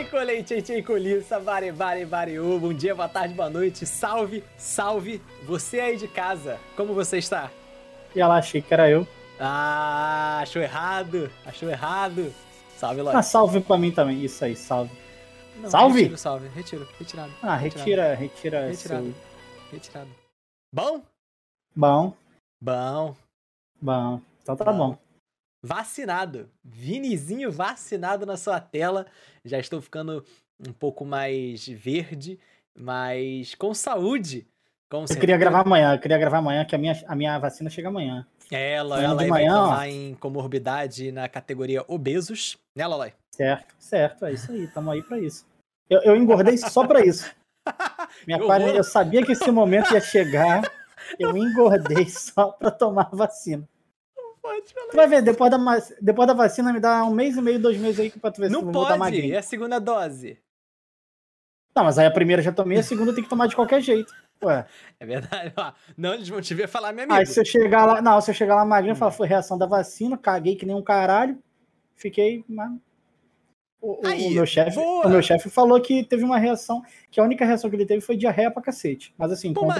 Tchê colei, tchê tchê coliça, vare vare variou. Bom dia, boa tarde, boa noite. Salve, salve. Você aí de casa, como você está? E ela achei que era eu. Ah, achou errado, achou errado. Salve, Lóis. Ah, salve pra mim também. Isso aí, salve. Não, salve? Retiro, salve, retiro, retirado. Ah, retirado, retira, retira. Retirado. seu- Retirado. Bom? Bom, Bom. bom. Então tá bom. Vacinado. Vinizinho vacinado na sua tela. Já estou ficando um pouco mais verde, mas com saúde. Com Eu queria gravar amanhã, eu queria gravar amanhã, que a minha, a minha vacina chega amanhã. É, Lolói de vai falar em comorbidade na categoria obesos. Né, Lolói? Certo, certo, é isso aí, tamo aí pra isso. Eu, eu engordei só pra isso. Minha horror. eu sabia que esse momento ia chegar, eu engordei só pra tomar vacina. Falar. Tu vai ver, depois da, depois da vacina me dá um mês e meio, dois meses aí pra tu ver se Não eu vou voltar pode, magrinho. é a segunda dose. Não, mas aí a primeira já tomei, a segunda tem que tomar de qualquer jeito. Ué. É verdade. Ó, Não, eles vão te ver falar, meu amigo. Aí se eu chegar lá, não, se eu chegar lá magrinho, eu falo, foi reação da vacina, caguei que nem um caralho, fiquei. mas- O, Aí, o meu chefe, boa. o meu chefe falou que teve uma reação, que a única reação que ele teve foi diarreia pra cacete, mas assim, Pô, mas-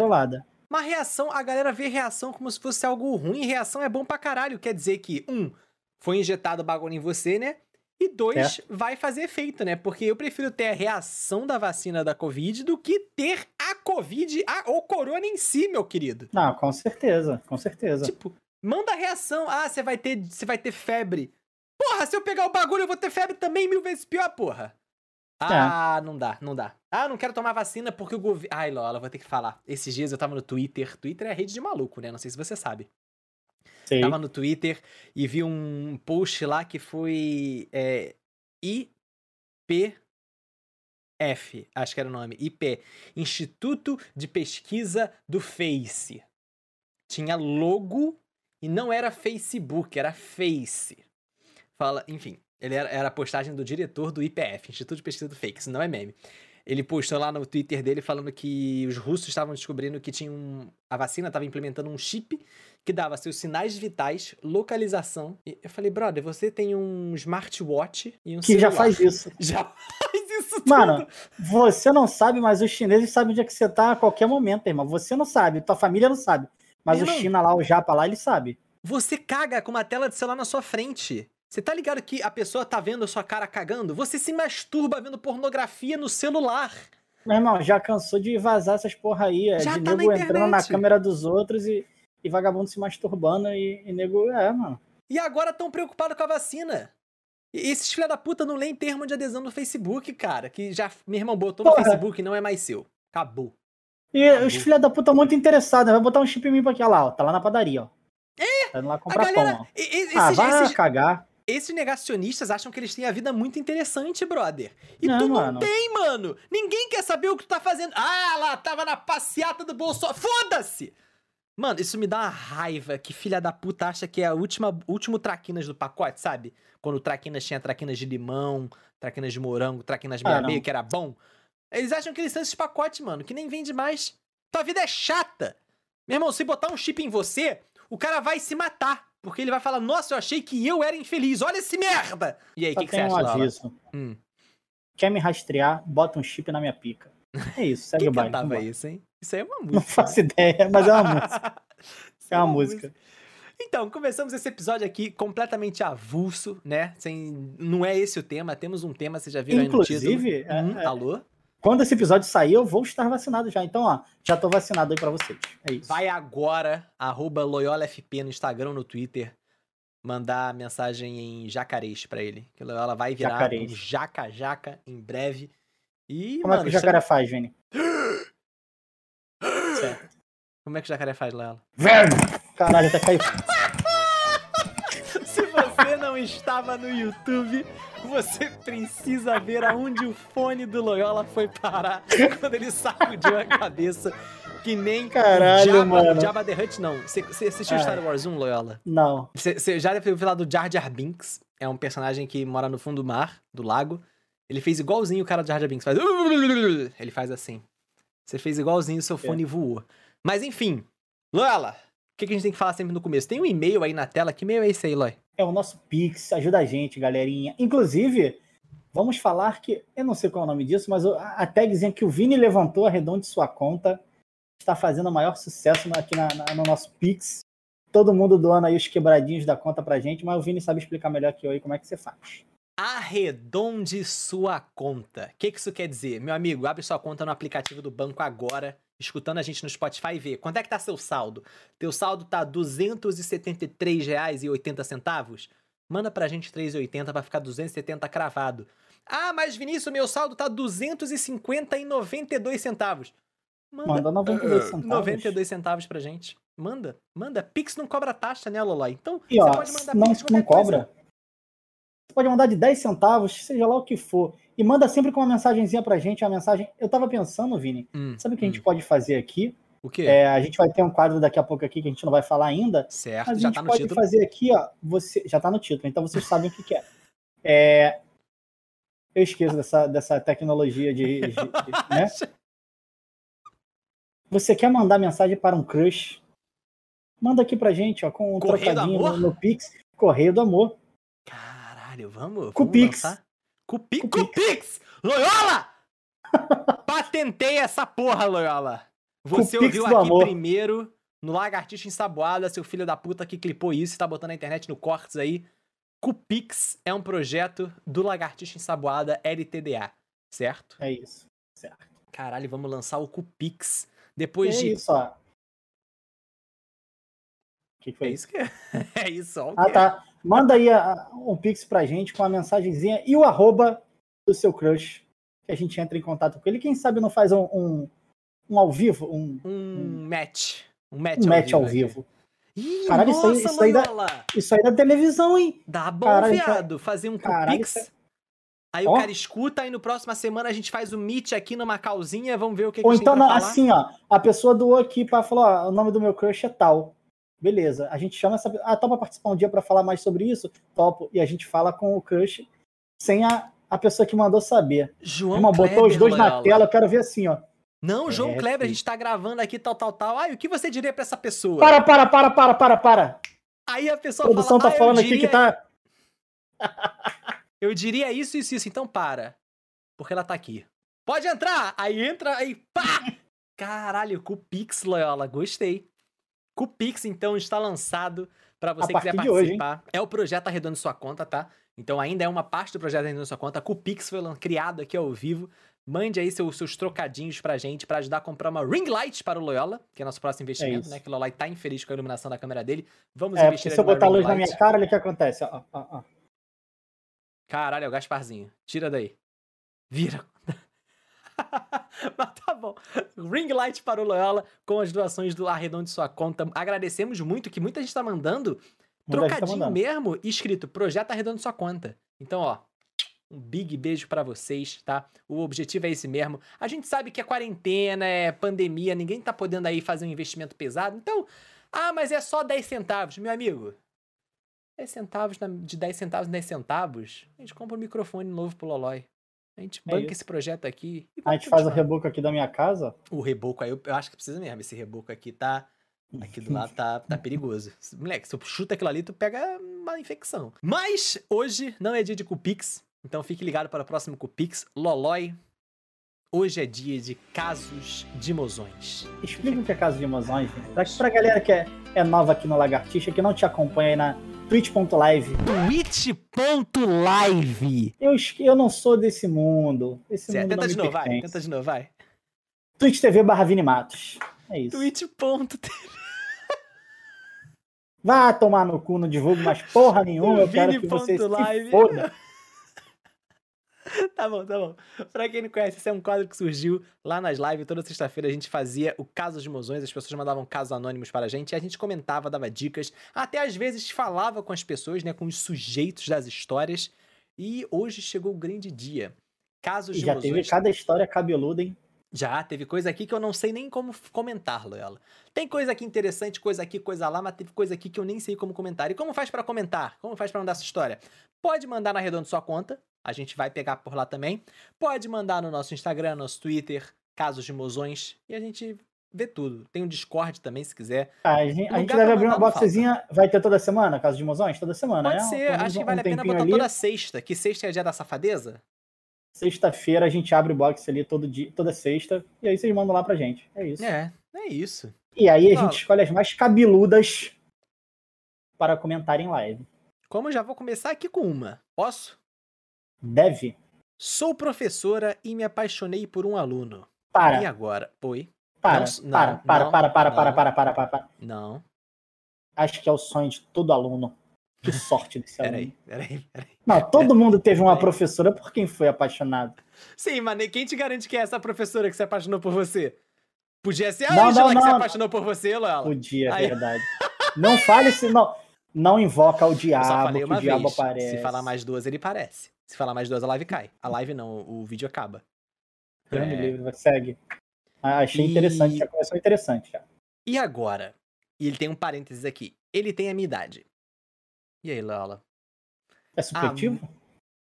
Uma reação, a galera vê reação como se fosse algo ruim. Reação é bom pra caralho. Quer dizer que, um, foi injetado o bagulho em você, né? E dois, vai fazer efeito, né? Porque eu prefiro ter a reação da vacina da Covid do que ter a Covid, a, o corona em si, meu querido. Não, com certeza, com certeza. Tipo, manda a reação. Ah, você vai ter, você vai ter febre. Porra, se eu pegar o bagulho, eu vou ter febre também mil vezes pior, porra. Ah, não dá, não dá. Ah, não quero tomar vacina porque o governo. Ai, Lola, vou ter que falar. Esses dias eu tava no Twitter. Twitter é a rede de maluco, né? Não sei se você sabe. Sei. Tava no Twitter e vi um post lá que foi é, IPF, acho que era o nome, IP, Instituto de Pesquisa do Face. Tinha logo e não era Facebook, era Face. Fala, enfim, ele era, era a postagem do diretor do IPF, Instituto de Pesquisa do Face, não é meme. Ele postou lá no Twitter dele falando que os russos estavam descobrindo que tinha um, a vacina estava implementando um chip que dava seus sinais vitais, localização. E eu falei, brother, você tem um smartwatch e um Que já celular. faz isso. Já faz isso tudo. Mano, você não sabe, mas os chineses sabem onde é que você tá a qualquer momento, irmão. Você não sabe, tua família não sabe. Mas Meu o. China lá, o Japa lá, ele sabe. Você caga com uma tela de celular na sua frente. Você tá ligado que a pessoa tá vendo a sua cara cagando? Você se masturba vendo pornografia no celular. Meu irmão, já cansou de vazar essas porra aí, é, Já de tá na nego entrando na câmera dos outros e, e vagabundo se masturbando e, e nego. É, mano. E agora tão preocupado com a vacina. E esses filha da puta não leem termo de adesão no Facebook, cara. Que já, meu irmão, botou no Porra. Facebook, não é mais seu. Acabou. E Acabou. os filha da puta muito interessados, vai botar um chip em mim pra aqui, olha lá, ó. Tá lá na padaria, ó. É? Tá indo lá A comprar galera. pão, ó. e- e- Ah, esses, vai esses- cagar. Esses negacionistas acham que eles têm a vida muito interessante, brother. E Não, tu não mano. tem, mano. Ninguém quer saber o que tu tá fazendo. Ah, lá, tava na passeata do Bolsonaro. Foda-se! Mano, isso me dá uma raiva que filha da puta acha que é a última, último traquinas do pacote, sabe? Quando o traquinas tinha traquinas de limão, traquinas de morango, traquinas meia Ah, meio, que era bom. Eles acham que eles são esses pacotes, mano, que nem vende mais. Tua vida é chata. Meu irmão, se botar um chip em você, o cara vai se matar. Porque ele vai falar, nossa, eu achei que eu era infeliz. Olha esse merda! E aí, o que, que você um acha, Laura? aviso. Hum. Quer me rastrear, bota um chip na minha pica. É isso, segue Quem o baile. cantava isso, hein? Isso aí é uma música. Não faço ideia, mas é uma música. É uma música. Então, começamos esse episódio aqui completamente avulso, né? Sem, não é esse o tema, temos um tema, vocês já viram aí no título. Inclusive, é- Hum, é- alô? Quando esse episódio sair, eu vou estar vacinado já. Então, ó, já tô vacinado aí pra vocês. É isso. Vai agora, arroba LoyolaFP no Instagram, no Twitter, mandar mensagem em jacarês pra ele. Que Loyola vai virar Jacarês. um jaca-jaca em breve. E, Como mano, é que o jacaré faz, Vini? certo. Como é que o jacaré faz, Loyola? Verme! Caralho, até caiu. Estava no YouTube, você precisa ver aonde o fone do Loyola foi parar quando ele sacudiu a cabeça. Que nem Caralho, o Jabba, mano. Jabba the Hutt, não. Você, assistiu Ai. Star Wars 1, Loyola? Não. Você, já deve ter falar do Jar Jar Binks. É um personagem que mora no fundo do mar, do lago. Ele fez igualzinho o cara do Jar Jar Binks. Faz... Ele faz assim. Você fez igualzinho, o seu fone voou. Mas enfim, Loyola, o que, que a gente tem que falar sempre no começo? Tem um e-mail aí na tela. Que e-mail é esse aí, Loy? É o nosso Pix, ajuda a gente, galerinha. Inclusive, Vamos falar que, eu não sei qual é o nome disso, mas a tagzinha que o Vini levantou, arredonde sua conta, está fazendo o maior sucesso aqui na, na, no nosso Pix. Todo mundo doando aí os quebradinhos da conta pra gente, mas o Vini sabe explicar melhor que eu aí como é que você faz. Arredonde sua conta. O que, que isso quer dizer? Meu amigo, abre sua conta no aplicativo do banco agora, escutando a gente no Spotify e vê. Quanto é que tá seu saldo? Teu saldo tá R$ 273,80? Manda pra gente 3,80 vai ficar 270 cravado. Ah, mas Vinícius, meu saldo tá 250,92 centavos. Manda, Manda 92 centavos. 92 centavos pra gente. Manda, manda. Pix não cobra taxa, né, Loló? Então, e, ó, pode mandar não, Pix não cobra. Coisa. Você pode mandar de 10 centavos, seja lá o que for. E manda sempre com uma mensagenzinha pra gente, uma mensagem. Eu tava pensando, Vini, hum, sabe o que hum. a gente hum. pode fazer aqui? O quê? É, a gente vai ter um quadro daqui a pouco aqui que a gente não vai falar ainda. Certo, mas a já gente tá no pode título. fazer aqui, ó. Você, já tá no título, então vocês sabem o que, que é. é. Eu esqueço dessa, dessa tecnologia de. de, de né? Você quer mandar mensagem para um crush? Manda aqui pra gente, ó, com um Correio trocadinho no, no Pix. Correio do Amor. Caralho, vamos? Cupix. Cupix. Cupix. Loyola! Patentei essa porra, Loyola. Você Cupix ouviu aqui amor. primeiro no Lagartixa Ensaboada, seu filho da puta que clipou isso e tá botando na internet no cortes aí. Cupix é um projeto do Lagartixa Ensaboada LTDA, certo? É isso, certo. Caralho, vamos lançar o Cupix. Depois é de. Isso, ó. Que, que foi? É isso que é. é isso, ó. Ah, tá. Manda aí a, um pix pra gente com a mensagenzinha e o arroba do seu crush, que a gente entra em contato com ele. Quem sabe não faz um, um, um ao vivo? Um, um, um, match. Um match, um ao, match vivo, ao vivo. Ih, Caralho, nossa, isso aí, isso aí, dá, isso aí da televisão, hein? Dá bom, Caralho, viado. Fazer um Cupix. É- aí ó. o cara escuta, aí no próxima semana a gente faz o um meet aqui numa calzinha, vamos ver o que, Ou que então, não, assim, ó, a pessoa doou aqui pra falar, ó, o nome do meu crush é tal. Beleza, a gente chama essa. Ah, topa participar um dia para falar mais sobre isso? Topo. E a gente fala com o crush sem a, a pessoa que mandou saber. João Irmão, Kleber, botou os dois Loyola. na tela, eu quero ver assim, ó. Não, João é, Kleber, a gente tá gravando aqui, tal, tal, tal. Ai, o que você diria pra essa pessoa? Para, para, para, para, para, para. Aí a pessoa A produção fala, tá falando ah, diria... aqui que tá. eu diria isso, isso, isso. Então para. Porque ela tá aqui. Pode entrar! Aí entra, aí pá! Caralho, com o Pix, Loyola. Gostei. Com o Pix, então, está lançado para você que quiser participar. Hoje, é o projeto Arredondando Sua Conta, tá? Então ainda é uma parte do projeto Arredondando Sua Conta. Com o Pix foi criado aqui ao vivo. Mande aí seus, seus trocadinhos pra gente para ajudar a comprar uma ring light para o Loyola, que é nosso próximo investimento, é né? Que o Loyola tá infeliz com a iluminação da câmera dele. Vamos é, investir Se eu botar a luz light. na minha cara, olha o que acontece. Ó. Caralho, é o Gasparzinho. Tira daí. Vira. Mas tá bom. Ring light para o Loyola com as doações do Arredondo de sua conta. Agradecemos muito que muita gente tá mandando trocadinho tá mandando. mesmo escrito Projeto Arredondo de sua conta. Então, ó, um big beijo para vocês, tá? O objetivo é esse mesmo. A gente sabe que é quarentena, é pandemia, ninguém tá podendo aí fazer um investimento pesado. Então, ah, mas é só 10 centavos, meu amigo. 10 centavos de 10 centavos em 10 centavos, a gente compra um microfone novo pro Lolói. A gente é banca é esse projeto aqui. a gente faz o reboco aqui da minha casa. O reboco aí, eu, eu, acho que precisa mesmo. Esse reboco aqui tá. Aqui do lado tá, tá perigoso. Moleque, se eu chuta aquilo ali, tu pega uma infecção. Mas hoje não é dia de Cupix. Então fique ligado para o próximo Cupix. Lolói. Hoje é dia de casos de mozões. Explica o que é caso de mozões, pra, pra galera que é, é nova aqui no Lagartixa, que não te acompanha aí na, twitch.live. Twitch.live. Eu, eu não sou desse mundo. Esse certo, mundo tenta de novo, pertence. vai. Tenta de novo, vai. Twitch TV barra Vini Matos. É isso. Twitch.tv. Vá tomar no cu, não divulgo mais porra nenhuma. Eu quero que você se foda. tá bom, tá bom. Pra quem não conhece, esse é um quadro que surgiu lá nas lives. Toda sexta-feira a gente fazia o Caso de Mozões, as pessoas mandavam casos anônimos para a gente, e a gente comentava, dava dicas, até às vezes falava com as pessoas, né, com os sujeitos das histórias. E hoje chegou o grande dia. Casos e de já Mozões. teve cada história cabeluda, hein? Já, teve coisa aqui que eu não sei nem como comentar, Loela. Tem coisa aqui interessante, coisa aqui, coisa lá, mas teve coisa aqui que eu nem sei como comentar. E como faz para comentar? Como faz para mandar essa história? Pode mandar na Redondo Sua Conta, a gente vai pegar por lá também. Pode mandar no nosso Instagram, nosso Twitter, casos de mozões, e a gente vê tudo. Tem um Discord também, se quiser. Ah, a gente, a gente deve abrir uma boxezinha, vai ter toda semana, caso de mozões? Toda semana, Pode né? ser, acho que vale um a pena botar ali. toda sexta, que sexta é dia da safadeza. Sexta-feira a gente abre o box ali todo dia, toda sexta. E aí vocês mandam lá pra gente. É isso. É, é isso. E aí a gente escolhe as mais cabeludas para comentar em live. Como eu já vou começar aqui com uma. Posso? Deve. Sou professora e me apaixonei por um aluno. E Para, agora? Oi? para, não, para, não, para, não, para, para, para, para, para, para, para. Não. Acho que é o sonho de todo aluno. Que sorte desse aluno. Peraí, peraí, peraí. Não, todo mundo teve uma Peraí. professora por quem foi apaixonado. Sim, mas quem te garante que é essa professora que se apaixonou por você? Podia ser a Não, Angela não, que se apaixonou por você, Lola. Podia, é Aí- verdade. Não fale se não. Não invoca o diabo, que o diabo vez. aparece. Se falar mais duas, ele parece. Se falar mais duas, a live cai. A live não, o vídeo acaba. Me É. livre, segue. Ah, achei E- interessante, já começou interessante já. E agora? E ele tem um parênteses aqui. Ele tem a minha idade. E aí, Lola? É subjetivo?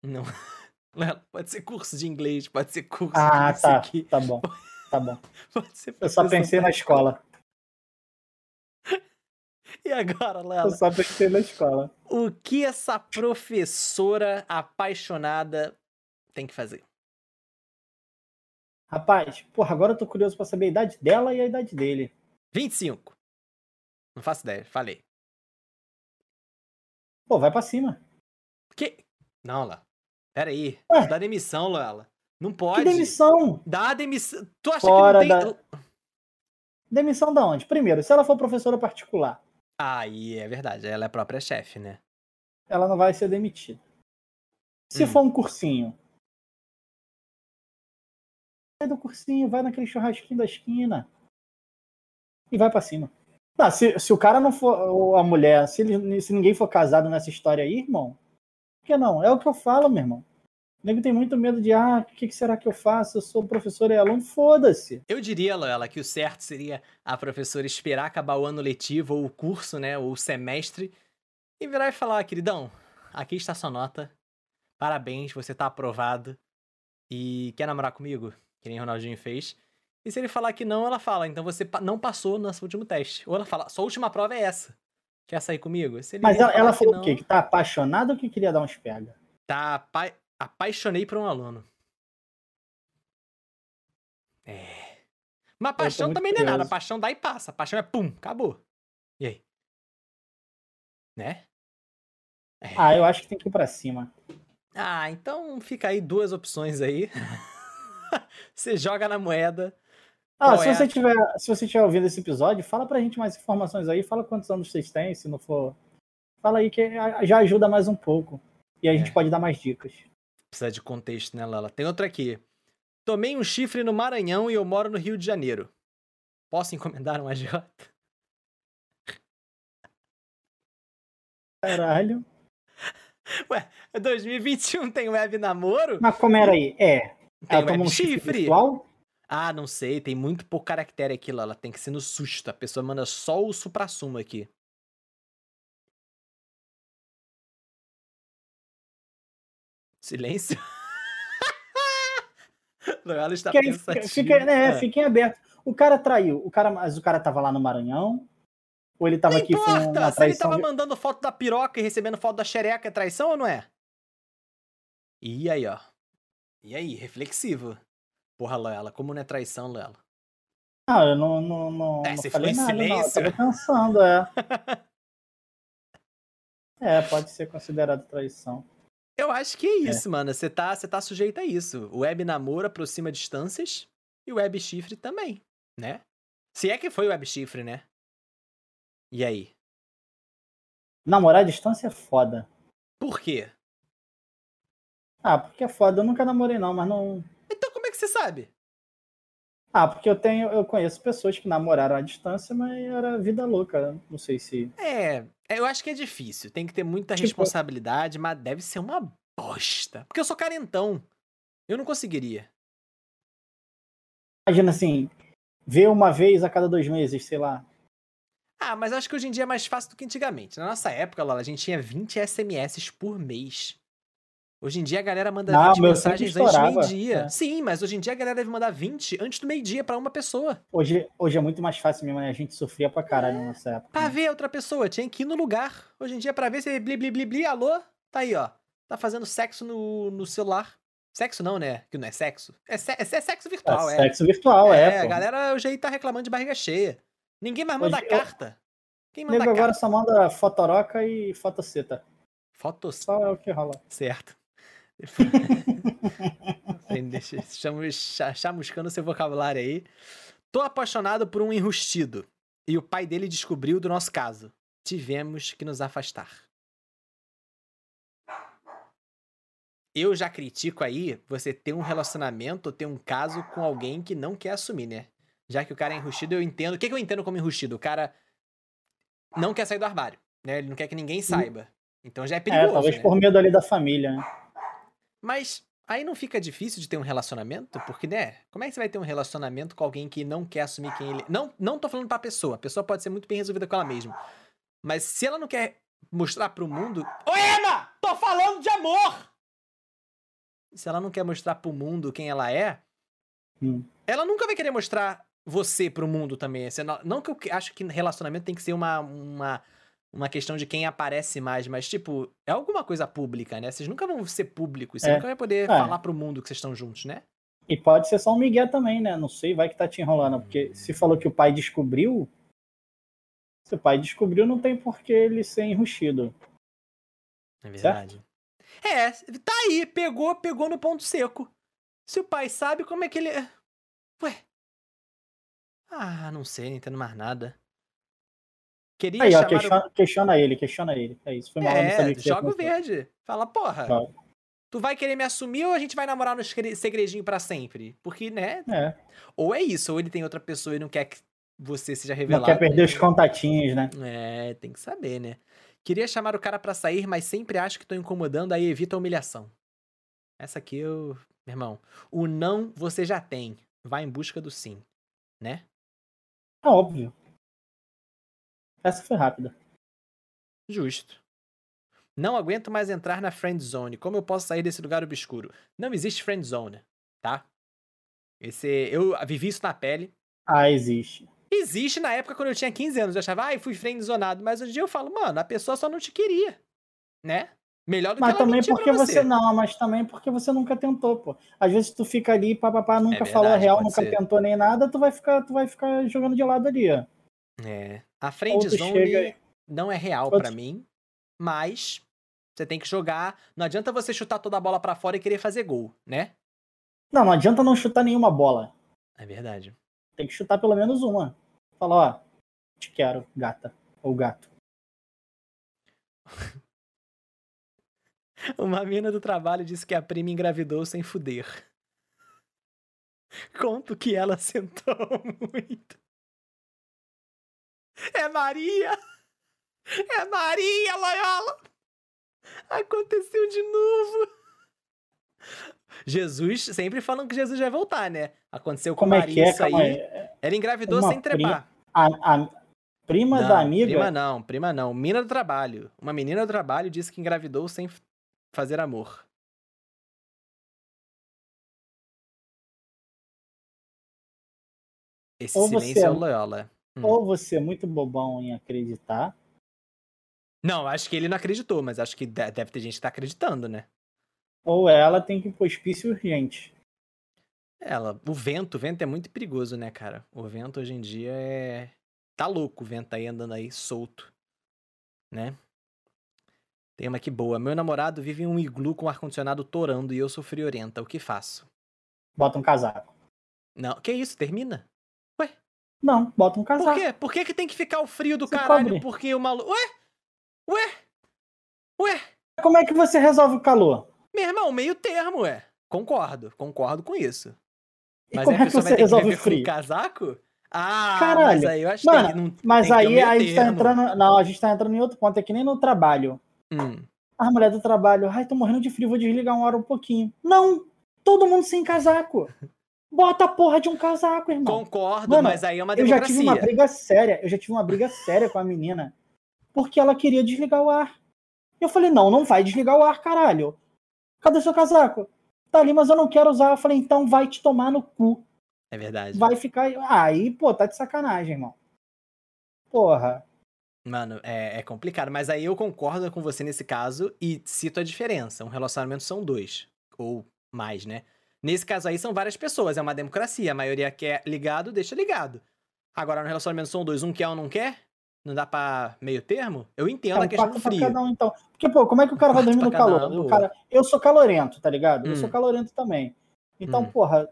Não. Lola, pode ser curso de inglês, pode ser curso Ah, tá. aqui, Tá bom. Tá bom. pode ser Eu só pensei na escola. E agora, Eu Lola? só pensei na escola. O que essa professora apaixonada tem que fazer? Rapaz, porra, agora eu tô curioso pra saber a idade dela e a idade dele. 25. Não faço ideia, falei. Pô, vai pra cima. Que? Não, Lola. Pera aí. Ué? Dá demissão, Lola. Não Que pode. demissão? Dá demissão. Tu acha Fora que não tem. Demissão da onde? Primeiro, se ela for professora particular, Aí é verdade, ela é a própria chefe, né? ela não vai ser demitida. Se Hum. for um cursinho, sai do cursinho, vai naquele churrasquinho da esquina e vai pra cima. Não, se, se o cara não for, ou a mulher, se, ele- se ninguém for casado nessa história aí, irmão, por que não? É o que eu falo, meu irmão. Nego tem muito medo de, ah, o que, que será que eu faço? Eu sou professor e aluno, foda-se. Eu diria, Loela, que o certo seria a professora esperar acabar o ano letivo, ou o curso, né? Ou o semestre, e virar e falar, queridão, aqui está sua nota. Parabéns, você tá aprovado. E quer namorar comigo? Que nem o Ronaldinho fez. E se ele falar que não, ela fala, então você não passou no seu último teste. Ou ela fala, sua última prova é essa. Quer sair comigo? Mas ela, ela falou não, o quê? Que tá apaixonada ou que queria dar uns pega? Tá apa- apaixonei por um aluno. É. Mas tô paixão também não é nada. Paixão dá e passa. Paixão é pum, acabou. E aí? Né? É. Ah, eu acho que tem que ir pra cima. Ah, então fica aí duas opções aí. você joga na moeda. Ah, se é? você tiver, se você tiver ouvindo esse episódio, fala pra gente mais informações aí, fala quantos anos vocês têm, se não for. Fala aí que já ajuda mais um pouco. E a gente É. pode dar mais dicas. Precisa de contexto, né, Lala? Tem outra aqui. Tomei um chifre no Maranhão e eu moro no Rio de Janeiro. Posso encomendar um agiota? Caralho. Ué, 2021 tem web namoro? Mas como era aí? É. Tem Ela web um chifre chifre? virtual? Ah, não sei, tem muito pouco caractere aqui, Lala. Tem que ser no susto. A pessoa manda só o supra-sumo aqui. Silêncio? Ela está Fica pensativa. fica, né, Ah. fiquem abertos. O cara traiu. O cara, mas o cara tava lá no Maranhão? Ou ele tava Não aqui com importa! uma Se ele tava mandando foto da piroca e recebendo foto da xereca, é traição ou não é? E aí, ó. E aí, reflexivo. Porra, Loela, como não é traição, Loela? Ah, eu não, não, não, É, não você falei nada, não. Eu silêncio. tava pensando, é. É, pode ser considerado traição. Eu acho que é isso, mano. Você tá, tá sujeito a isso. O web namoro aproxima distâncias e o web chifre também, né? Se é que foi o web chifre, né? E aí? Namorar à distância é foda. Por quê? Ah, porque é foda. Eu nunca namorei, não, mas não. Então como é que você sabe? Ah, porque eu tenho, eu conheço pessoas que namoraram à distância, mas era vida louca. Não sei se. É, eu acho que é difícil. Tem que ter muita Tipo- responsabilidade, mas deve ser uma bosta. Porque eu sou carentão. Eu não conseguiria. Imagina assim, ver uma vez a cada dois meses, sei lá. Ah, mas eu acho que hoje em dia é mais fácil do que antigamente. Na nossa época, Lola, a gente tinha 20 SMS por mês. Hoje em dia a galera manda Não, 20 meu mensagens antes do meio-dia. é. Sim, mas hoje em dia a galera deve mandar 20 antes do meio-dia pra uma pessoa. Hoje, hoje é muito mais fácil mesmo, né? a gente sofria pra caralho na nossa época. Pra né? ver outra pessoa, tinha que ir no lugar. Hoje em dia, pra ver se bli bli bli bli, alô, tá aí, ó. Tá fazendo sexo no, no celular. Sexo não, né? Que não é sexo. É, se- é sexo virtual, é. Sexo virtual, é. É, a pô. galera hoje aí tá reclamando de barriga cheia. Ninguém mais manda Hoje eu- carta. Quem O manda nego agora carta? só manda fotoroca e fotoceta. Fotos. Só é o que rola. Certo. Chamuscando seu vocabulário aí. Tô apaixonado por um enrustido. E o pai dele descobriu do nosso caso. Tivemos que nos afastar. Eu já critico aí você ter um relacionamento, ter um caso com alguém que não quer assumir, né? Já que o cara é enrustido, eu entendo. O que, que eu entendo como enrustido? O cara não quer sair do armário, né? Ele não quer que ninguém saiba. Então já é É, perigoso, talvez né? por medo ali da família, né? Mas aí não fica difícil de ter um relacionamento? Porque, né? Como é que você vai ter um relacionamento com alguém que não quer assumir quem ele. Não, não tô falando pra pessoa. A pessoa pode ser muito bem resolvida com ela mesma. Mas se ela não quer mostrar pro mundo. Ô, Emma! Tô falando de amor! Se ela não quer mostrar pro mundo quem ela é, Hum. ela nunca vai querer mostrar você pro mundo também. Não, que eu acho que relacionamento tem que ser uma, uma, uma questão de quem aparece mais, mas, tipo, é alguma coisa pública, né? Vocês nunca vão ser públicos, você É. nunca vai poder É. falar pro mundo que vocês estão juntos, né? E pode ser só um migué também, né? Não sei, vai que tá te enrolando. Porque se falou que o pai descobriu, se o pai descobriu, não tem por que ele ser enrustido. É verdade. É, tá aí, pegou, pegou no ponto seco. Se o pai sabe, como é que ele. Ué. Ah, não sei, não entendo mais nada. Queria Aí, ó, chamar o- questiona, questiona ele, questiona ele. É isso, foi mal. não É, joga o verde. Fala, porra, Tá. tu vai querer me assumir ou a gente vai namorar no segre- segredinho pra sempre? Porque, né? É, Ou é isso, ou ele tem outra pessoa e não quer que você seja não revelado. quer perder né? os contatinhos, né? É, tem que saber, né? Queria chamar o cara pra sair, mas sempre acho que tô incomodando, aí evita a humilhação. Essa aqui eu. Meu irmão, o não você já tem. Vai em busca do sim. Né? É óbvio. Essa foi rápida. Justo. Não aguento mais entrar na friend zone. Como eu posso sair desse lugar obscuro? Não existe friend zone, tá? Esse, eu vivi isso na pele. Ah, existe. Existe na época quando eu tinha 15 anos. Eu achava, ai, fui friendzonado. Mas hoje em dia eu falo, mano, a pessoa só não te queria. Né? Melhor do Mas que também porque pra você... não, mas também porque você nunca tentou, pô. Às vezes tu fica ali, papapá, nunca É falou a verdade, real, nunca ser. tentou nem nada, tu vai ficar, tu vai ficar jogando de lado ali, ó. É. A friendzone chega não é real pra mim, mas você tem que jogar. Não adianta você chutar toda a bola pra fora e querer fazer gol, né? Não, não adianta não chutar nenhuma bola. É verdade. Tem que chutar pelo menos uma. Fala, ó, te quero, gata. Ou gato. Uma mina do trabalho disse que a prima engravidou sem fuder. Conto que ela sentou muito. É Maria! É Maria, Loyola! Aconteceu de novo! Jesus, sempre falam que Jesus vai voltar, né? Aconteceu com Como é Maria que é? isso Calma aí. aí. Ela engravidou Uma sem trepar. A, a prima Não, da amiga. Prima não, prima não. Mina do trabalho. Uma menina do trabalho disse que engravidou sem fazer amor. Esse Ou silêncio é é- o Loyola. Hum. Ou você é muito bobão em acreditar. Não, acho que ele não acreditou, mas acho que de- deve ter gente que tá acreditando, né? Ou ela tem que ir pro hospício urgente. Ela, o vento, o vento é muito perigoso, né, cara? O vento hoje em dia é. Tá louco o vento aí andando aí solto, né? Tem uma aqui boa. Meu namorado vive em um iglu com ar-condicionado torando e eu sou friorenta. O que faço? Bota um casaco. Não, que isso? Termina? Não, bota um Por casaco. quê? Por que, que tem que ficar o frio do Se caralho? cobre. Porque o maluco. Ué? Ué? Ué? Como é que você resolve o calor? Meu irmão, meio termo, ué. Concordo, concordo com isso. E Mas como é que você que resolve viver o frio? com casaco? Ah, Caralho. mas aí eu acho Mano, que que não. Mas que aí a gente tá entrando. Não, a gente tá entrando em outro ponto. É que nem no trabalho. Hum. A mulher do trabalho, ai, tô morrendo de frio, vou desligar uma hora um pouquinho. Não! Todo mundo sem casaco. Bota a porra de um casaco, irmão. Concordo, Mano, mas aí é uma Eu já democracia. tive uma briga séria. Eu já tive uma briga séria com a menina. Porque ela queria desligar o ar. Eu falei, não, não vai desligar o ar, caralho. Cadê seu casaco? Tá ali, mas eu não quero usar. Eu falei, então vai te tomar no cu. É verdade. Vai ficar. Aí, pô, tá de sacanagem, irmão. Porra. Mano, é, é complicado, mas aí eu concordo com você nesse caso e cito a diferença. Um relacionamento são dois. Ou mais, né? Nesse caso aí são várias pessoas, é uma democracia. A maioria quer ligado, deixa ligado. Agora, no relacionamento são dois, um quer ou não quer? Não dá pra meio termo? Eu entendo É, a questão do frio. cada um, então. Porque, pô, como é que o cara vai dormir no calor? um, cara, eu sou calorento, tá ligado? Eu Hum. sou calorento também. Então, Hum. porra,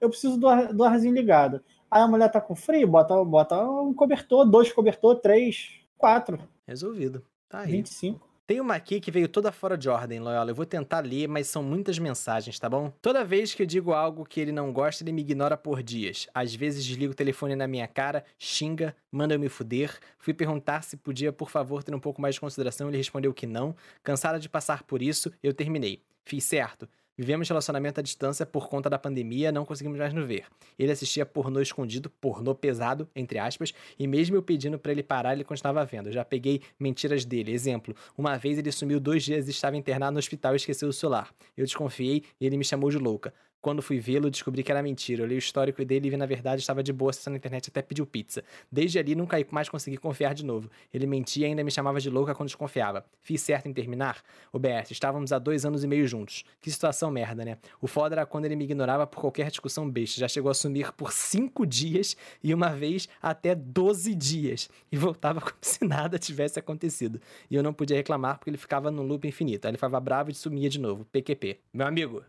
eu preciso do, ar- do arzinho ligado. Aí a mulher tá com frio, bota, bota um cobertor, dois cobertor, três, quatro, Resolvido. Tá aí. 25. Tem uma aqui que veio toda fora de ordem, Loyola. Eu vou tentar ler, mas são muitas mensagens, tá bom? Toda vez que eu digo algo que ele não gosta, ele me ignora por dias. Às vezes desliga o telefone na minha cara, xinga, manda eu me fuder. Fui perguntar se podia, por favor, ter um pouco mais de consideração. Ele respondeu que não. Cansada de passar por isso, eu terminei. Fiz certo. Vivemos relacionamento à distância por conta da pandemia, não conseguimos mais nos ver. Ele assistia pornô escondido, pornô pesado, entre aspas, e mesmo eu pedindo pra ele parar, ele continuava vendo. Eu já peguei mentiras dele. Exemplo, uma vez ele sumiu dois dias e estava internado no hospital e esqueceu o celular. Eu desconfiei e ele me chamou de louca. Quando fui vê-lo, descobri que era mentira. Eu li o histórico dele e na verdade, estava de boa acessando a internet até pediu pizza. Desde ali, nunca mais consegui confiar de novo. Ele mentia e ainda me chamava de louca quando desconfiava. Fiz certo em terminar? O BS, estávamos há dois anos e meio juntos. Que situação merda, né? O foda era quando ele me ignorava por qualquer discussão besta. Já chegou a sumir por cinco dias e uma vez até 12 dias. E voltava como se nada tivesse acontecido. E eu não podia reclamar porque ele ficava num loop infinito. Aí ele ficava bravo e sumia de novo. PQP. Meu amigo,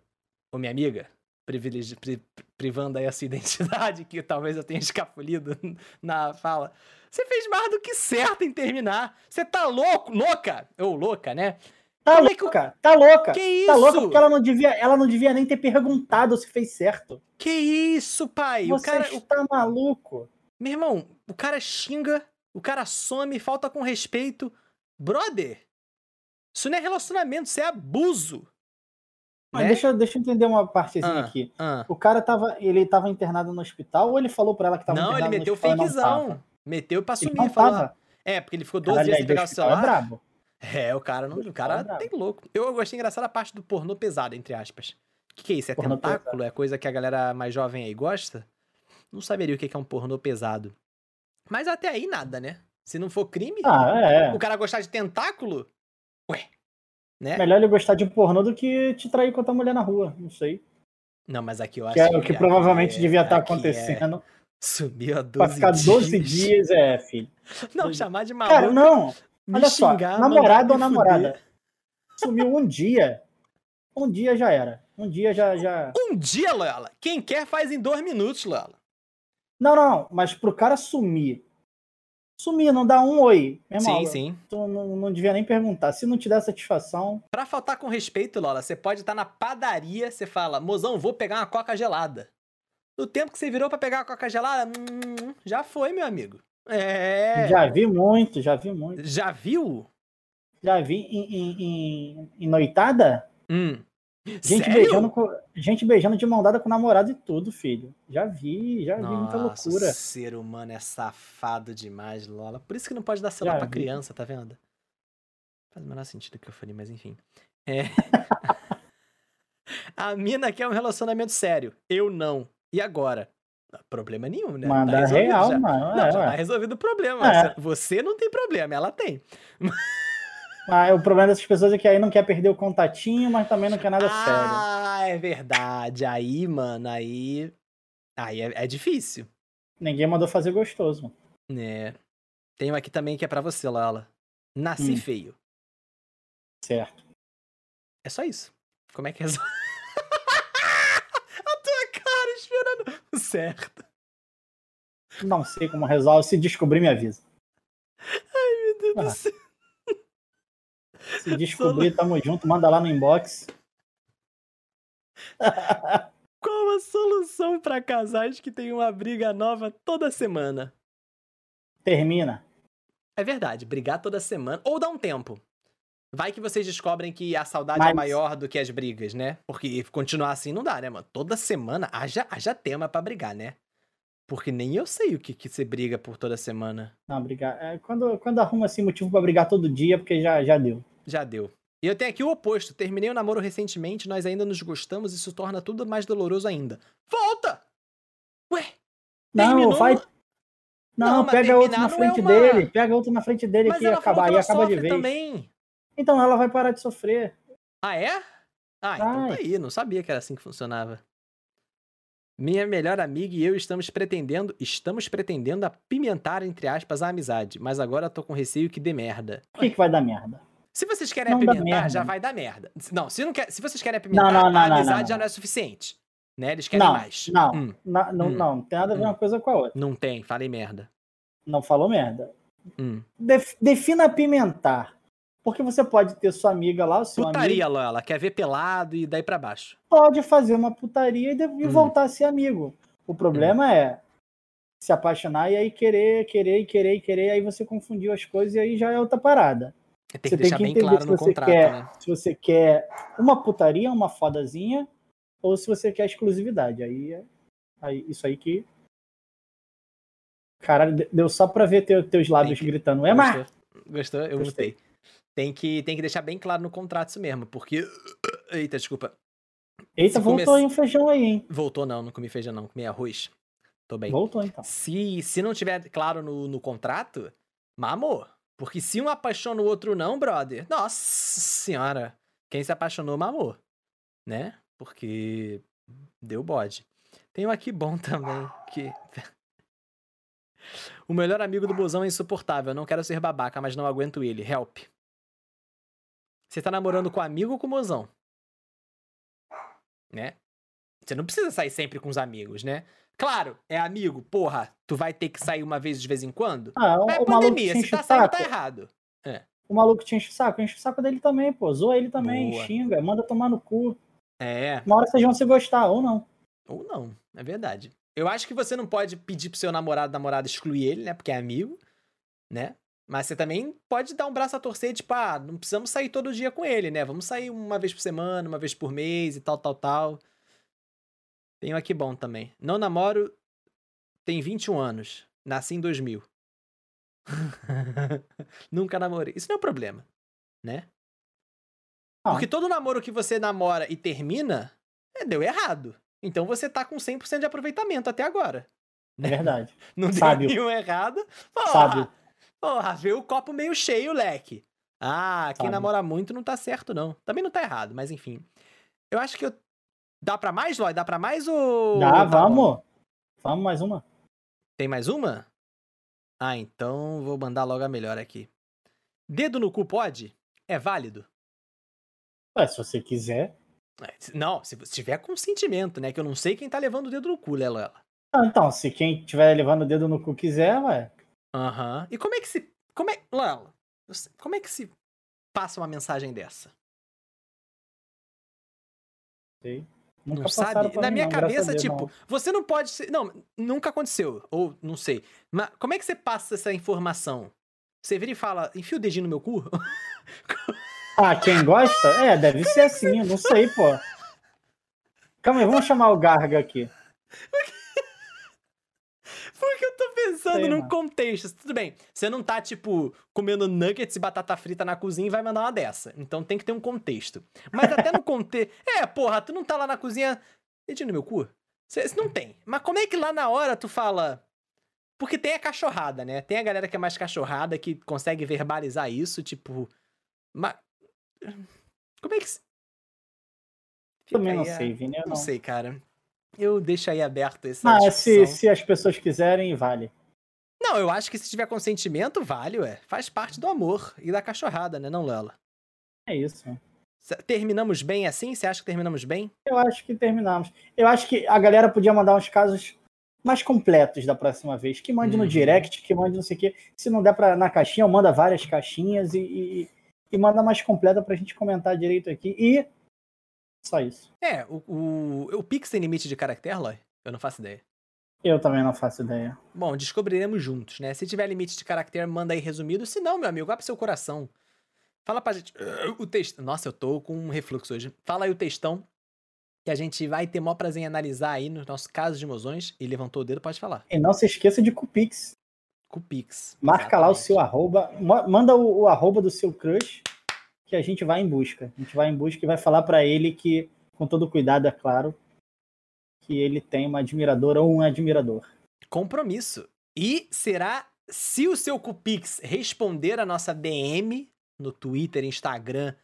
ou minha amiga, privilegi- pri- privando aí a sua identidade, que talvez eu tenha escapulido na fala. Você fez mais do que certo em terminar. Você tá louco, louca, ou louca, né? Tá Como é que louca, tá louca. Que isso? Tá louca porque ela não devia, ela não devia nem ter perguntado se fez certo. Que isso, pai? Você o cara, está maluco. meu irmão, o cara xinga, o cara some, falta com respeito. Brother, isso não é relacionamento, isso é abuso. Mas né? deixa, deixa eu entender uma partezinha Ah, aqui. ah. O cara tava, ele tava internado no hospital ou ele falou pra ela que tava Não, ele internado no meteu hospital não fakezão. tava? Meteu pra Ele sumir, não falou. tava. É, porque ele ficou 12 Caralho, dias sem pegar o hospital é celular. brabo. É, o cara, não, o cara é tem louco. Eu, achei engraçada a parte do pornô pesado, entre aspas. O que, que é isso? É Pornô tentáculo? É coisa que a galera mais jovem aí gosta? Não saberia o que que é um pornô pesado. Mas até aí nada, né? Se não for crime, Ah, é. o cara gostar de tentáculo, ué, né? Melhor ele gostar de pornô do que te trair com outra mulher na rua. Não sei. Não, mas aqui eu acho Que é o que aqui provavelmente é- devia estar aqui é- acontecendo. Subiu a 12 Pra ficar 12 dias. dias, é, filho. Não, chamar de maluco. Cara, não. Olha só, xingar, namorado ou namorada? fuder. Sumiu um dia. Um dia já era. Um dia já. já... Um dia, Loyola. Quem quer faz em dois minutos, Loyola. Não, não, não. Mas pro cara sumir. Sumir, não dá um oi. Meu irmão, Sim, sim. tu não, não devia nem perguntar. Se não te der satisfação. Pra faltar com respeito, Lola, você pode estar na padaria, você fala, mozão, vou pegar uma coca gelada. No tempo que você virou pra pegar a coca gelada, hum, já foi, meu amigo. É. Já, Já vi muito, já vi muito. viu? Já vi em, em, em- em noitada. Hum. Gente Sério? beijando, com, gente beijando de mão dada com o namorado e tudo, filho. Já vi, já vi muita Nossa, loucura. o ser humano é safado demais, Lola. Por isso que não pode dar celular Já pra vi. criança, tá vendo? Faz o menor sentido que eu falei, mas enfim. É. A mina quer um relacionamento sério. Eu não. E agora? Problema nenhum, né? Tá Manda resolvido real, já. mano. Não, é, já tá resolvido o problema. É. Você não tem problema, ela tem. Ah, o problema dessas pessoas é que aí não quer perder o contatinho, mas também não quer nada sério. ah, é verdade. Aí, mano, aí. Aí é, é difícil. Ninguém mandou fazer gostoso. mano. né? Tem um aqui também que é pra você, Lola. Nasci Hum. feio. Certo. É só isso. Como é que resolve? A tua cara esperando. Certo. Não sei como resolve. Se descobrir, me avisa. Meu Deus do Ah. céu. Se descobrir, tamo junto. Manda lá no inbox. Qual a solução pra casais que têm uma briga nova toda semana? Termina. É verdade, brigar toda semana ou dar um tempo. Vai que vocês descobrem que a saudade é Mas- maior do que as brigas, né? Porque continuar assim não dá, né, mano? Toda semana haja, haja tema pra brigar, né? Porque nem eu sei o que, que você briga por toda semana. Não, brigar. É, quando, quando arruma assim motivo pra brigar todo dia, porque já, já deu. Já deu. E eu tenho aqui o oposto. Terminei o namoro recentemente, nós ainda nos gostamos e isso torna tudo mais doloroso ainda. Volta! Ué, Não, Terminou? vai. Não, Não, pega outro na não é frente uma- dele. Pega outro na frente dele mas que ela acaba, falou que ela acaba de vez. também. Então ela vai parar de sofrer. Ah, é? Ah, então tá aí, não sabia que era assim que funcionava. Minha melhor amiga e eu estamos pretendendo, estamos pretendendo apimentar, entre aspas, a amizade, mas agora tô com receio que dê merda. Por que, que vai dar merda? Se vocês querem Não apimentar, já vai dar merda. Não, se, não quer, se vocês querem apimentar, não, não, a não, amizade não, já não. não é suficiente. Né? Eles querem Não, mais. não, Hum, Na- não, Hum. não, não tem nada a ver Hum. uma coisa com a outra. não tem, falei merda. Não falou merda. Hum. Def- defina apimentar. Porque você pode ter sua amiga lá, o seu Putaria, amigo, Lola, quer ver pelado e daí pra baixo. pode fazer uma putaria e, de- e Hum. voltar a ser amigo. O problema é se apaixonar e aí querer, querer, querer, querer, aí você confundiu as coisas e aí já é outra parada. Tem que Você tem deixar que bem claro no contrato, quer- né? Se você quer uma putaria, uma fodazinha, ou se você quer exclusividade. Aí, é- aí isso aí que. Caralho, de- deu só pra ver teu- teus lábios que- gritando. É mais! Gostou? Gostou? Eu Gostei. mutei. Tem que, tem que deixar bem claro no contrato isso mesmo, porque. Eita, desculpa. Eita, se voltou come- aí um feijão aí, hein? Voltou não, não comi feijão não, comi arroz. Tô bem. Voltou então. Se, se não tiver claro no, no contrato, mamou. Porque se um apaixona o outro não, brother, nossa senhora, quem se apaixonou mamou, né? Porque deu bode. Tem um aqui bom também, que... o melhor amigo do busão é insuportável, não quero ser babaca, mas não aguento ele, help. Você tá namorando com amigo ou com mozão? Né? Você não precisa sair sempre com os amigos, né? Claro, é amigo, porra, tu vai ter que sair uma vez de vez em quando? Ah, Mas é pandemia, se tá saindo, tá errado. O maluco te enche o saco, enche o saco dele também, pô. Zoa ele também, Boa. xinga, manda tomar no cu. É, Uma hora vocês vão se gostar, ou não. ou não, é verdade. Eu acho que você não pode pedir pro seu namorado, namorada excluir ele, né? Porque é amigo, né? Mas você também pode dar um braço a torcer, tipo, ah, não precisamos sair todo dia com ele, né? Vamos sair uma vez por semana, uma vez por mês e tal, tal, tal. Tem um aqui bom também. Não namoro, tem 21 anos. Nasci em 2000. Nunca namorei. Isso não é um problema, né? Não. Porque todo namoro que você namora e termina, é, deu errado. Então você tá com 100% de aproveitamento até agora. É verdade. Não deu Sábio. nenhum errado. Porra, Sábio. porra, vê o copo meio cheio, leque. Ah, quem Sábio. namora muito não tá certo, não. Também não tá errado, mas enfim. Eu acho que eu... Dá pra mais, Lloyd? Dá pra mais ou... Dá, tá bom? vamos. Vamos mais uma. Tem mais uma? Ah, então vou mandar logo a melhor aqui. Dedo no cu pode? É válido? Ué, se você quiser. É, Não, se tiver consentimento, né? Que eu não sei quem tá levando o dedo no cu, Lela. Ah, então, se quem estiver levando o dedo no cu quiser, ué. Aham. E como é que se. Como é. Lela, eu sei- como é que se passa uma mensagem dessa? Sei. Nunca não sabe? Na mim, minha não, cabeça, Deus, tipo, não. você não pode ser. Não, nunca aconteceu. Ou não sei. Mas como é que você passa essa informação? Você vira e fala, enfia o dedinho no meu cu? Ah, quem gosta? É, deve ser assim, eu não sei, pô. Calma aí, vamos chamar o Garga aqui. Pensando Sei, num mano. contexto. Tudo bem, você não tá, tipo, comendo nuggets e batata frita na cozinha e vai mandar uma dessa. Então tem que ter um contexto. Mas até no contexto. É, porra, tu não tá lá na cozinha. Dedinho no meu cu? Você não tem. Mas como é que lá na hora tu fala. Porque tem a cachorrada, né? Tem a galera que é mais cachorrada que consegue verbalizar isso, tipo. Mas. Como é que. Fica Também não a- sei, Vini, Não não. sei, cara. Eu deixo aí aberto essa Ah, se, se as pessoas quiserem, vale. Não, eu acho que se tiver consentimento, vale, ué. Faz parte do amor e da cachorrada, né, não, Lela? É isso. Terminamos bem assim? Você acha que terminamos bem? Eu acho que terminamos. Eu acho que a galera podia mandar uns casos mais completos da próxima vez. Que mande Uhum. no direct, que mande não sei o quê. Se não der pra, na caixinha, manda várias caixinhas e, e, e manda mais completa pra gente comentar direito aqui. E só isso. É, o, o, o Pix tem limite de caractere, Loy? Eu não faço ideia. Eu também não faço ideia. Bom, descobriremos juntos, né? Se tiver limite de caractere, manda aí resumido. Se não, meu amigo, abre seu coração. Fala pra gente. O texto. Nossa, eu tô com um refluxo hoje. Fala aí o textão. Que a gente vai ter maior prazer em analisar aí nos nossos casos de emoções. E levantou o dedo, pode falar. E não se esqueça de Cupix. Com o Pix. Marca lá o Exatamente. seu arroba. ma- Manda o, o arroba do seu crush, que a gente vai em busca. A gente vai em busca e vai falar pra ele que, com todo cuidado, é claro, que ele tem uma admiradora ou um admirador. compromisso. E será se o seu Cupix responder a nossa DM no Twitter, Instagram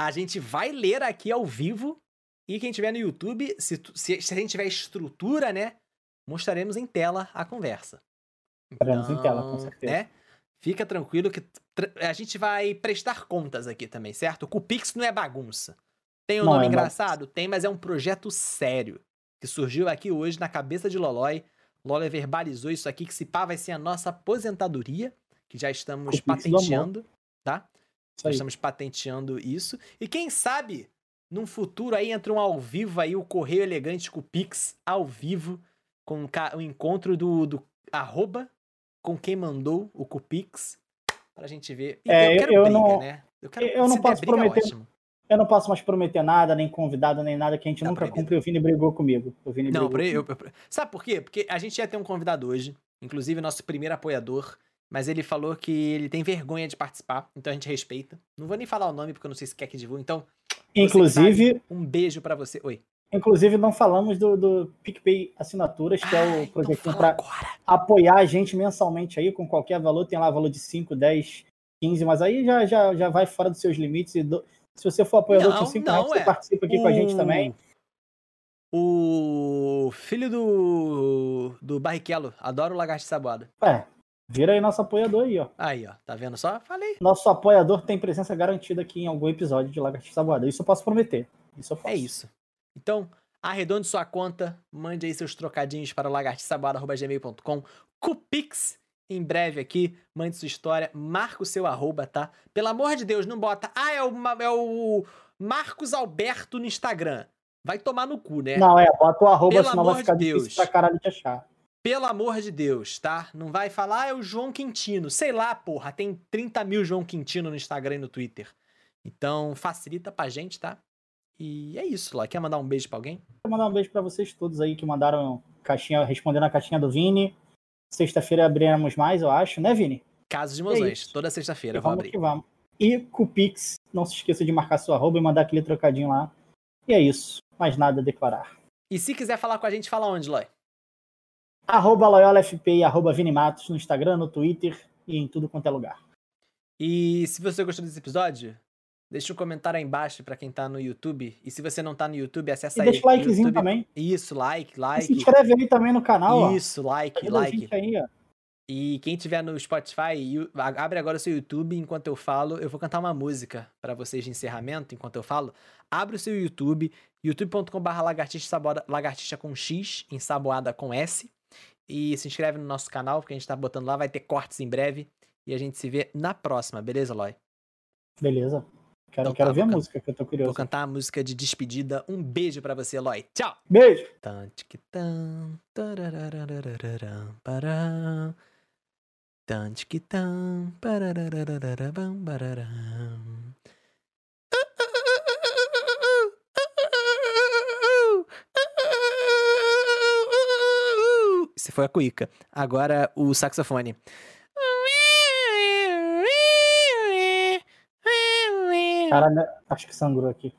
a gente vai ler aqui ao vivo. E quem tiver no YouTube, se, se, se a gente tiver estrutura, né? Mostraremos em tela a conversa. Estaremos em tela, com certeza. Né? Fica tranquilo que a gente vai prestar contas aqui também, certo? O Cupix não é bagunça. Tem um Não nome é engraçado? Tem, mas é um projeto sério. Que surgiu aqui hoje na cabeça de Lolói. Lolói verbalizou isso aqui, que se pá vai ser a nossa aposentadoria, que já estamos patenteando, tá? Aí. Estamos patenteando isso. E quem sabe, num futuro aí, entra um ao vivo aí, o Correio Elegante com o Pix ao vivo, com o encontro do, do arroba com quem mandou o Cupix, pra gente ver. E É, eu quero eu briga, não- né? Eu, quero, eu não posso briga, prometer- ótimo. Eu não posso mais prometer nada, nem convidado, nem nada, que a gente Tá nunca cumpre. O Vini brigou comigo. O Vini Não, brigou eu- eu- sabe por quê? Porque a gente ia ter um convidado hoje, inclusive nosso primeiro apoiador, mas ele falou que ele tem vergonha de participar, então a gente respeita. Não vou nem falar o nome porque eu não sei se quer que divulgue, então Inclusive, um beijo pra você. Oi. inclusive, não falamos do, do PicPay Assinaturas, que é Ai, o então projetinho para apoiar a gente mensalmente aí, com qualquer valor. Tem lá valor de 5, 10, 15, mas aí já, já, já vai fora dos seus limites. E do- se você for apoiador com 5 não, reais, você é. participa aqui com a gente também. O filho do do Barrichello, adoro lagartixa saboada. É, vira aí nosso apoiador aí, ó. Aí, ó, tá vendo só? Falei. Nosso apoiador tem presença garantida aqui em algum episódio de Lagartixa Saboada. Isso eu posso prometer. Isso eu posso. É isso. Então, arredonde sua conta, mande aí seus trocadinhos para lagartixaboada.gmail.com. Cupix, em breve aqui, mande sua história, marca o seu arroba, tá? Pelo amor de Deus, não bota, ah, é o, é o Marcos Alberto no Instagram. Vai tomar no cu, né? Não, é, bota o arroba, Pelo senão vai ficar de difícil Deus. pra caralho de achar. Pelo amor de Deus, tá? Não vai falar, ah, é o João Quintino. Sei lá, porra, tem 30 mil João Quintino no Instagram e no Twitter. Então, facilita pra gente, tá? E é isso, lá. Quer mandar um beijo pra alguém? Vou mandar um beijo pra vocês todos aí que mandaram caixinha, respondendo a caixinha do Vini. Sexta-feira abriremos mais, eu acho, né, Vini? Casos de É mozões. isso. Toda sexta-feira vamos abrir. que vamos. E com o Pix, não se esqueça de marcar seu arroba e mandar aquele trocadinho lá. E é isso. Mais nada a declarar. E se quiser falar com a gente, fala onde, Loy? Arroba LoyolaFP e arroba Vini Matos no Instagram, no Twitter e em tudo quanto é lugar. E se você gostou desse episódio, deixa um comentário aí embaixo pra quem tá no YouTube. E se você não tá no YouTube, acessa E aí. deixa o likezinho YouTube. também. Isso, like, E like. se inscreve aí também no canal, ó. Isso, like, Ajuda like. aí, ó. E quem tiver no Spotify, abre agora o seu YouTube enquanto eu falo. Eu vou cantar uma música pra vocês de encerramento enquanto eu falo. Abre o seu YouTube, youtube.com.br lagartixa, lagartixa com X, ensaboada com S. E se inscreve no nosso canal, porque a gente tá botando lá, vai ter cortes em breve. E a gente se vê na próxima, beleza, Loy? Beleza. Quero, Então quero tá, ver a vou música, que eu tô Vou curioso. cantar a música de despedida. Um beijo pra você, Loy. Tchau! Beijo! Isso foi a cuíca. Agora o saxofone. Cara, acho que sangrou aqui.